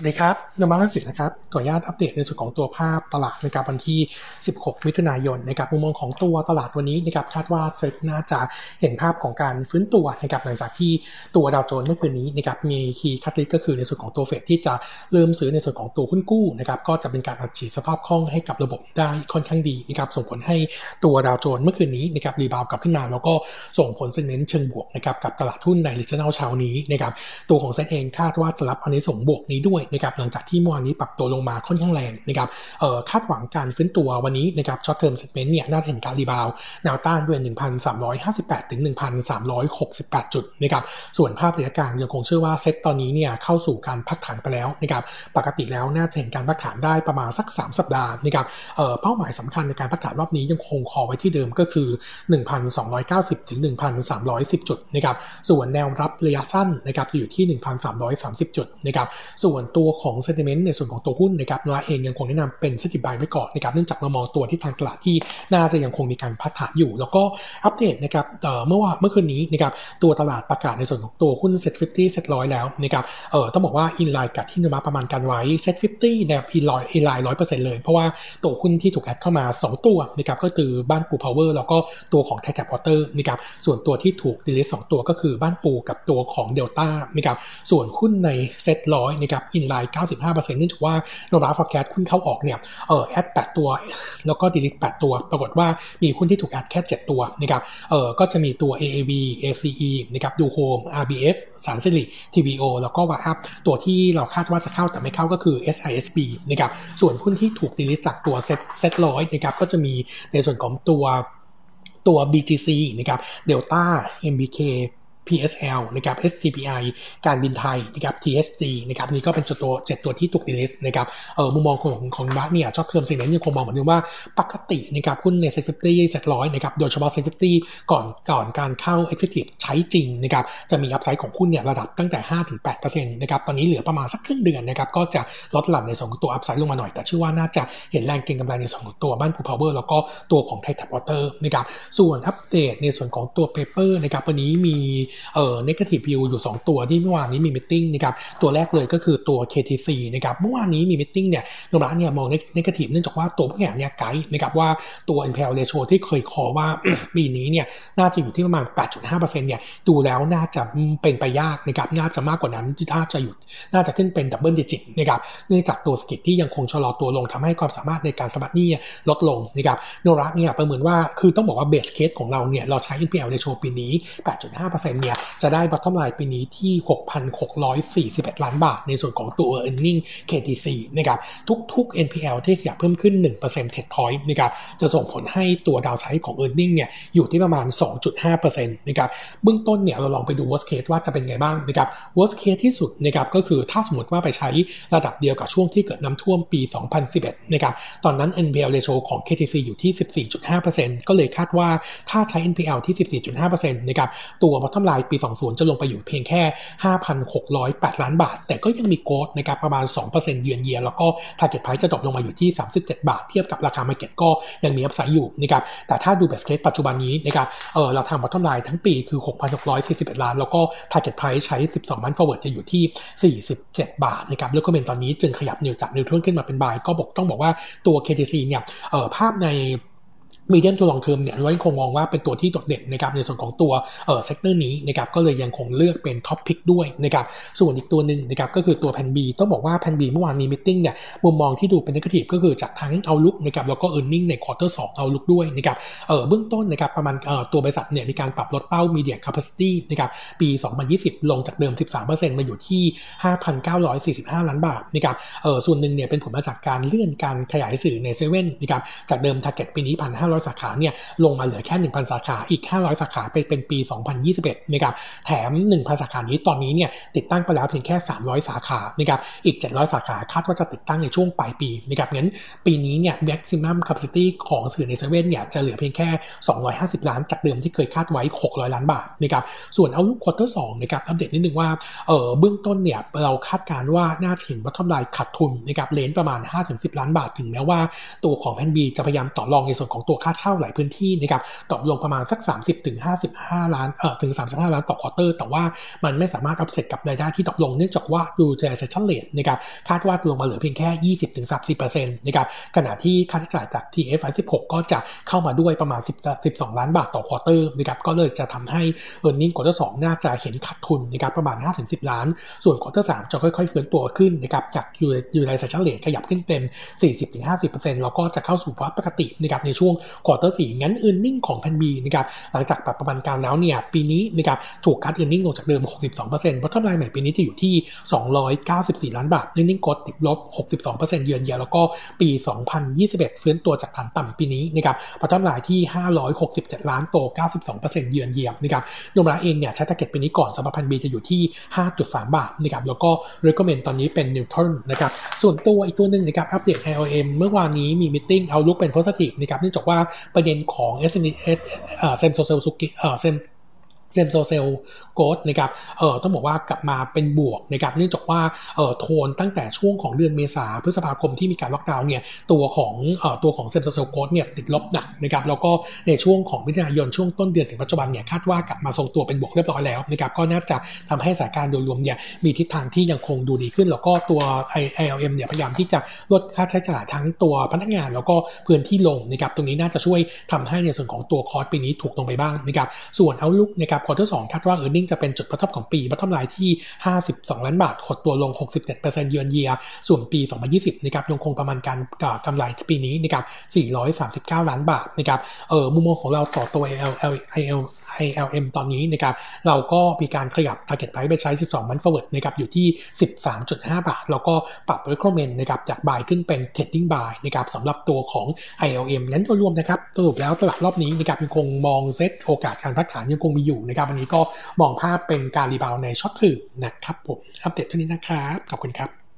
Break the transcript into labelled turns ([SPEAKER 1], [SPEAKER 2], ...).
[SPEAKER 1] สวัสดีครับนมาร์สิทธิ์นะครับ ขออนุญาตอัปเดตในส่วนของตัวภาพตลาดนะครับวันที่ 16 มิถุนายนนะครับมุมมองของตัวตลาดวันนี้นะครับคาดว่าเซ็ตน่าจะเห็นภาพของการฟื้นตัวนะครับหลังจากที่ตัวดาวโจนส์เมื่อคืนนี้นะครับมี key catalyst ก็คือในส่วนของตัวเฟดที่จะเริ่มซื้อในส่วนของตัวหุ้นกู้นะครับก็จะเป็นการอัดฉีดสภาพคล่องให้กับระบบได้ค่อนข้างดีนะครับส่งผลให้ตัวดาวโจนส์เมื่อคืนนี้นะครับ rebound กลับขึ้นมา แล้วก็ส่งผล sentiment เชิงบวกนะครับกับตลาดหุ้นใน regional เช้านี้นะครับตัวของเซ็ตเองคาดว่าจะรับอานิสงส์บวกนี้ด้วยนะครับหลังจากที่เมื่อวานนี้ปรับตัวลงมาค่อนข้างแรงนะครับคาดหวังการฟื้นตัววันนี้นะครับ short term sentiment เนี่ยน่าจะเห็นการ rebound แนวต้านด้วย 1,358 ถึง 1,368 จุดนะครับส่วนภาพระยะกลางยังคงเชื่อว่าเซ็ตตอนนี้เนี่ยเข้าสู่การพักฐานไปแล้วนะครับปกติแล้วน่าจะเห็นการพักฐานได้ประมาณสัก 3 สัปดาห์นะครับเป้าหมายสำคัญในการพักฐานรอบนี้ยังคง call ไว้ที่เดิมก็คือ 1,290 ถึง 1,310 จุดนะครับส่วนแนวรับระยะสั้นนะครับอยู่ที่ 1,330 จุดนะครับส่วนตัวัวของ sentiment ในส่วนของตัวหุ้นนะครับโนมูระเองยังคงแนะนำเป็น standby ไว้ก่อนนะครับเนื่องจากเรามองตัวที่ทางตลาดที่น่าจะยังคงมีการพักฐานอยู่ แล้วก็อัปเดตนะครับเมื่อว่าเมื่อคืนนี้นะครับตัวตลาดประกาศในส่วนของตัวหุ้น SET fifty SET ร้อยแล้วนะครับเออต้องบอกว่า in line กับที่โนมูระประมาณการไว้ SET fifty นะครับ in line in line ร้อยเปอร์เซ็นต์เลย เพราะว่าตัวหุ้นที่ถูก add เข้ามา 2 ตัวนะครับก็คือบ้านปูพาวเวอร์แล้วก็ตัวของไทยแท็ปวอเตอร์นะครับส่วนตัวที่ถูก delist สองตัวก็คือบ้านปูกับตัวของเดลต้านะครับส่วนหุ้นในเซ็ตร้อยนะครับ in line 95%เนื่องจากว่าโนมูระ forecast หุ้นเข้าออกเนี่ยเออ add 8 ตัว แล้วก็ delete 8ตัว ปรากฏว่ามีหุ้นที่ถูก add แค่ 7 ตัวนะครับเออก็จะมีตัว AAV ACE นะครับดูโฮม RBF แสนสิริ TVO แล้วก็ WHAUPตัวที่เราคาดว่าจะเข้าแต่ไม่เข้าก็คือ SISB นะครับส่วนหุ้นที่ถูก delete จากตัว SET SET ร้อยนะครับก็จะมีในส่วนของตัวตัว BGC นะครับ Delta MBK PSL นะครับ STPI การบินไทยนะครับ THG นะครับนี่ก็เป็นตัวเจ็ดตัวที่ถูก delist นะครับเออมุมมองของของบัคเนี่ยชอบเพิ่มสิ่งนั้นยังคงมองเหมือนเดิมว่าปกตินะครับหุ้นใน SET fifty SET ร้อยนะครับโดยเฉพาะ SET fifty ก่อนก่อนการเข้า effective ใช้จริงนะครับจะมี upside ของหุ้นเนี่ยระดับตั้งแต่5-8%นะครับตอนนี้เหลือประมาณสักครึ่งเดือนนะครับก็จะลดหลั่นในส่วนของตัว upside ลงมาหน่อย แต่เชื่อว่าน่าจะเห็นแรงเก็งกำไรในส่วนของตัวบ้านปูพาวเวอร์แล้วก็ตัวของไทยแท็ปวอเตอร์นะครับส่วนอัปเดตในส่วนของตัว paper นะครับวันนี้มีเอ่อ negative view อยู่ 2 ตัวที่เมื่อวานนี้มี meeting นะครับตัวแรกเลยก็คือตัว KTC นะครับเมื่อวานนี้มี meeting เนี่ยโนมูระเนี่ยมอง negative เนื่องจากว่าตัวผู้บริหารเนี่ยไกด์นะครับว่าตัว NPL ratio ที่เคยคาดว่าปีนี้เนี่ยน่าจะอยู่ที่ประมาณ 8.5%เนี่ยดูแล้วน่าจะเป็นไปยากนะครับน่าจะมากกว่านั้นที่น่าจะอยู่น่าจะขึ้นเป็น double digit นะครับเนื่องจากตัวเศรษฐกิจที่ยังคงชะลอตัวลงทำให้ความสามารถในการชำระหนี้ลดลงนะครับโนมูระเนี่ยประเมินว่าคือต้องบอกว่า base case ของเราเนี่ยเราใช้ NPL ratio ปีนี้ 8.5%เนี่ยจะได้ bottom line ปีนี้ที่ 6,641 ล้านบาท ในส่วนของตัว earning KTC นะครับทุกๆ NPL ที่ขยับเพิ่มขึ้น 1% t e point นะครับจะส่งผลให้ตัวดาวไซด์ของ earning เนี่ยอยู่ที่ประมาณ 2.5%นะครับเบื้องต้นเนี่ยเราลองไปดู worst case ว่าจะเป็นไงบ้างนะครับ worst case ที่สุดนะครับก็คือถ้าสมมติว่าไปใช้ระดับเดียวกับช่วงที่เกิดน้ำท่วมปี 2011นะครับตอนนั้น NPL ratio ของ KTC อยู่ที่ 14.5%ก็เลยคาดว่าถ้าใช้ NPL ที่ 14.5%นะครับตัว bottom line ปี 20 จะลงไปอยู่เพียงแค่ 5,608 ล้านบาท แต่ก็ยังมีโกดนะครับประมาณ 2%เยือนเยียแล้วก็ target price จะตกลงมาอยู่ที่ 37 บาท เทียบกับราคา market ก็ยังมี upside อยู่นะครับแต่ถ้าดู base case ปัจจุบันนี้นะครับเออเราทำ bottom line ทั้งปีคือ 6,641 ล้าน แล้วก็ target price ใช้ 12 month forward จะอยู่ที่ 47 บาทนะครับแล้วก็เป็นตอนนี้จึงขยับนิวจาก neutral ขึ้นมาเป็น buy ก็บอกต้องบอกว่าตัว KTC เนี่ยเออภาพใน medium to long term เนี่ยเรายังคงมองว่าเป็นตัวที่โดดเด่นนะครับในส่วนของตัวเออ sector นี้นะครับก็เลยยังคงเลือกเป็น top pick ด้วยนะครับส่วนอีกตัวหนึ่งนะครับก็คือตัวแพลนบีต้องบอกว่าแพลนบีเมื่อวานมี meeting เนี่ยมุมมองที่ดูเป็น negative ก็คือจากทั้ง outlook นะครับแล้วก็ earning ใน quarter สอง outlook ด้วยนะครับเออเบื้องต้นนะครับประมาณเออตัวบริษัทเนี่ยมีการปรับลดเป้า media capacity นะครับปี 2020 ลงจากเดิม 13%มาอยู่ที่ 5,945 ล้านบาทนะครับเออส่วนหนึ่งเนี่ยเป็นผลมาจากการเลื่อนการขยายสื่อในเซเว่นนะครับจากเดิม target ปีนี้1,500 500 สาขาเนี่ยลงมาเหลือแค่ 1,000 สาขา อีก 500 สาขาไปเป็นปี 2021นะครับ แถม 1,000 สาขานี้ตอนนี้เนี่ยติดตั้งไปแล้วเพียงแค่ 300 สาขานะครับอีก 700 สาขาคาดว่าจะติดตั้งในช่วงปลายปีนะครับงั้นปีนี้เนี่ย maximum capacity ของสื่อในเซเว่นเนี่ยจะเหลือเพียงแค่ 250 ล้านจากเดิมที่เคยคาดไว้ 600 ล้านบาทนะครับส่วน outlook quarter สองนะครับอัปเดตนิดนึงว่าเออเบื้องต้นเนี่ยเราคาดการณ์ว่าน่าจะเห็นว่าทำลายขาดทุนนะครับ range ประมาณ 5-10 ล้านบาทถึงแม้ว่าตัวของแพลนบีจะพยายามต่อรองในส่วนของตัวค่าค่าเช่าหลายพื้นที่นะครับตกลงประมาณสัก 30ถึง55 ล้านเอ่อถึง 35 ล้านต่อ quarter แต่ว่ามันไม่สามารถอัพเซ็ตกับรายได้ที่ตกลงเนื่องจากว่า utilization rate นะครับคาดว่าลงมาเหลือเพียงแค่ 20ถึง30%นะครับขณะที่ค่าใช้จ่ายจาก TFRS 16 ก็จะเข้ามาด้วยประมาณ 10 12 ล้านบาทต่อ quarter นะครับก็เลยจะทำให้ e a r n i n g ควอเตอร์2น่าจะเห็นขาดทุนนะครับประมาณ 5-10 ล้าน ส่วน quarter 3จะค่อยๆฟื้นตัวขึ้นนะครับจาก utilization rate ขยับขึ้นเป็น 40-50%แล้วก็จะเข้าสู่ภาวะปกตินะครับในช่วงควอเตอร์4งั้น e a r n i n g ของแพนบีนะครับหลังจากปรับประมาณการแล้วเนี่ยปีนี้นะครับถูกคัด e a r n i n g ลงจากเดิม 62%เพราะทำลายใหม่ปีนี้จะอยู่ที่ 294 ล้านบาท e a r n i n g กดติดลบ 62%เยือนเยียแล้วก็ปี 2021 ฟื้นตัวจากฐานต่ำปีนี้นะครับพัฒนาที่ 567 ล้านโต 92%เยือนเยียนะครับโนมราเองเนี่ยใช้ตาเก็ตปีนี้ก่อนสำหรับพันบีจะอยู่ที่ 5.3 บาทนะครับแล้วก็ recommend ตอนนี้เป็น neutral นะครับส่วนตัวอีกตัวหนึ่งนะครับอัปเดต ILM เมื่อวานนี้มี meeting outlook เป็น positive นะครับเนื่องจากว่าประเด็นของ SSS เอ่อ same store sales growth เอ่อ same same store sales growth นะครับเอ่อต้องบอกว่ากลับมาเป็นบวกนะครับเนื่องจากว่าเอ่อโทนตั้งแต่ช่วงของเดือนเมษาพฤษภาคมที่มีการล็อกดาวน์เนี่ยตัวของเอ่อตัวของ same store sales growth เนี่ยติดลบหนักนะครับแล้วก็ในช่วงของมิถุนายนช่วงต้นเดือนถึงปัจจุบันเนี่ยคาดว่ากลับมาทรงตัวเป็นบวกเรียบร้อยแล้วนะครับก็น่าจะทำให้สถานการณ์โดยรวมเนี่ยมีทิศทางที่ยังคงดูดีขึ้น แล้วก็ตัว ILM เนี่ยพยายามที่จะลดค่าใช้จ่ายทั้งตัวพนักงาน แล้วก็พื้นที่ลงนะครับตรงนี้น่าจะช่วยทำให้ในส่วนของตัวคอร์สปีนี้ถูกลงไปบ้างนะครับส่วนเอาลุกนะครับควอเตอร์สคาดว่า e a r n i n g จะเป็นจุด bottom ของปี bottom line ที่ 52 ล้านบาทหดตัวลง 67%เยือนเยียส่วนปี 2020นะครับยังคงประมาณการกำไรปีนี้นะครับ439 ล้านบาทนะครับเออมุมมองของเราต่อตัว L L I L ILM ตอนนี้นะครับเราก็มีการขยับ target price ไปใช้ 12มัน forward นะครับอยู่ที่ 13.5 บาท แล้วก็ปรับ recommend นะครับจาก buy ขึ้นเป็น trading buy นะครับสำหรับตัวของ ILM นั้นโดยรวมนะครับสรุปแล้วตลาดรอบนี้นะครับยังคงมองเซตโอกาสการพักฐานยังคงมีอยู่นะครับวันนี้ก็มองภาพเป็นการรีบาวในช็อตถือนะครับผมอัปเดตเท่านี้นะครับขอบคุณครับ